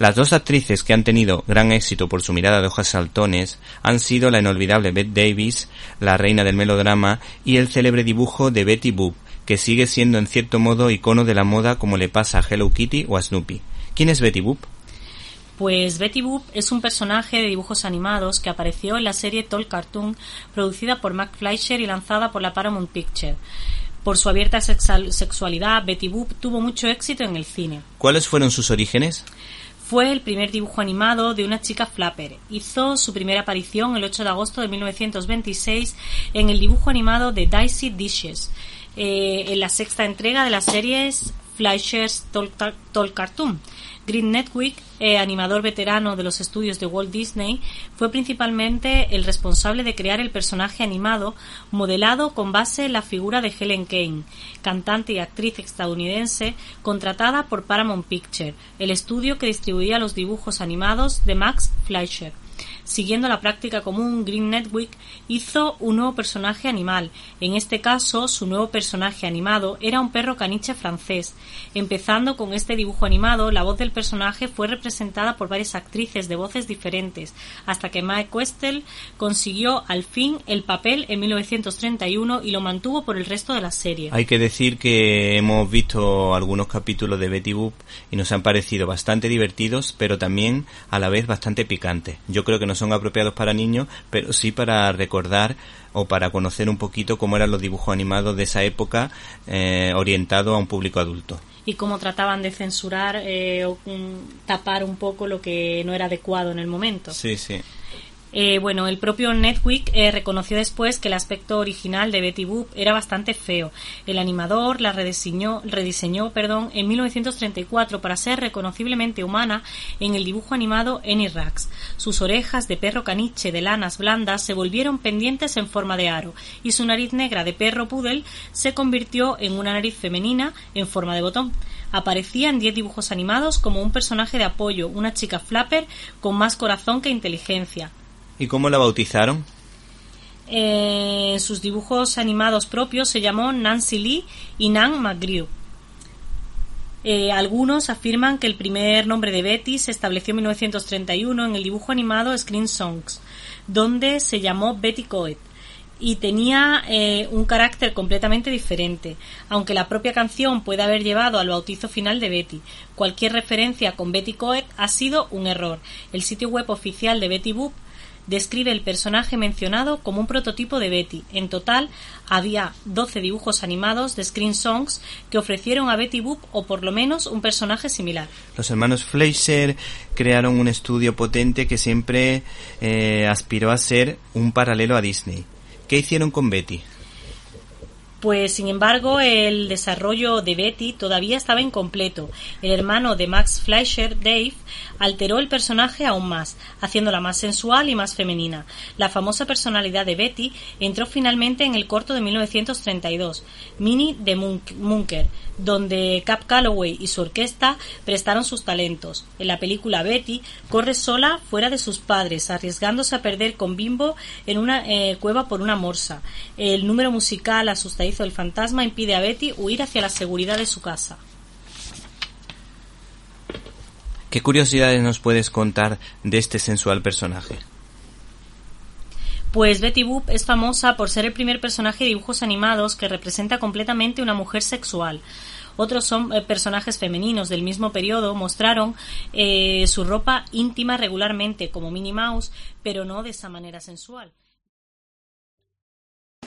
Las dos actrices que han tenido gran éxito por su mirada de hojas saltones han sido la inolvidable Bette Davis, la reina del melodrama, y el célebre dibujo de Betty Boop, que sigue siendo en cierto modo icono de la moda como le pasa a Hello Kitty o a Snoopy. ¿Quién es Betty Boop? Pues Betty Boop es un personaje de dibujos animados que apareció en la serie Tall Cartoon, producida por Mac Fleischer y lanzada por la Paramount Picture. Por su abierta sexualidad, Betty Boop tuvo mucho éxito en el cine. ¿Cuáles fueron sus orígenes? Fue el primer dibujo animado de una chica flapper. Hizo su primera aparición el 8 de agosto de 1926 en el dibujo animado de Dicey Dishes, eh, en la sexta entrega de las series Fleischer's Tall Cartoon. Green Netwick, eh, animador veterano de los estudios de Walt Disney, fue principalmente el responsable de crear el personaje animado modelado con base en la figura de Helen Kane, cantante y actriz estadounidense contratada por Paramount Picture, el estudio que distribuía los dibujos animados de Max Fleischer. Siguiendo la práctica común, Green Netwick hizo un nuevo personaje animal. En este caso, su nuevo personaje animado era un perro caniche francés. Empezando con este dibujo animado, la voz del personaje fue representada por varias actrices de voces diferentes, hasta que Mike Questel consiguió al fin el papel en 1931 y lo mantuvo por el resto de la serie. Hay que decir que hemos visto algunos capítulos de Betty Boop y nos han parecido bastante divertidos, pero también a la vez bastante picantes. Yo creo que no son apropiados para niños, pero sí para recordar o para conocer un poquito cómo eran los dibujos animados de esa época eh, orientados a un público adulto y cómo trataban de censurar eh, o mm, tapar un poco lo que no era adecuado en el momento. Sí, sí. Eh, bueno, el propio Netwick eh, reconoció después que el aspecto original de Betty Boop era bastante feo. El animador la rediseñó, rediseñó perdón, en 1934 para ser reconociblemente humana en el dibujo animado Any Rags. Sus orejas de perro caniche de lanas blandas se volvieron pendientes en forma de aro y su nariz negra de perro poodle se convirtió en una nariz femenina en forma de botón aparecía en diez dibujos animados como un personaje de apoyo, una chica flapper con más corazón que inteligencia. ¿Y cómo la bautizaron? En sus dibujos animados propios se llamó Nancy Lee y Nan McGrew. Eh, algunos afirman que el primer nombre de Betty se estableció en 1931 en el dibujo animado Screen Songs, donde se llamó Betty Coet y tenía eh, un carácter completamente diferente, aunque la propia canción puede haber llevado al bautizo final de Betty. Cualquier referencia con Betty Coet ha sido un error. El sitio web oficial de Betty Boop describe el personaje mencionado como un prototipo de Betty. En total, había 12 dibujos animados de Screen Songs que ofrecieron a Betty Boop o por lo menos un personaje similar. Los hermanos Fleischer crearon un estudio potente que siempre eh, aspiró a ser un paralelo a Disney. ¿Qué hicieron con Betty? Pues sin embargo el desarrollo de Betty todavía estaba incompleto. El hermano de Max Fleischer, Dave, alteró el personaje aún más, haciéndola más sensual y más femenina. La famosa personalidad de Betty entró finalmente en el corto de 1932, Mini de Munker, donde Cap Calloway y su orquesta prestaron sus talentos. En la película Betty corre sola fuera de sus padres, arriesgándose a perder con Bimbo en una eh, cueva por una morsa. El número musical asustadizo del fantasma impide a Betty huir hacia la seguridad de su casa. ¿Qué curiosidades nos puedes contar de este sensual personaje? Pues Betty Boop es famosa por ser el primer personaje de dibujos animados que representa completamente una mujer sexual. Otros son eh, personajes femeninos del mismo periodo mostraron eh, su ropa íntima regularmente como Minnie Mouse, pero no de esa manera sensual.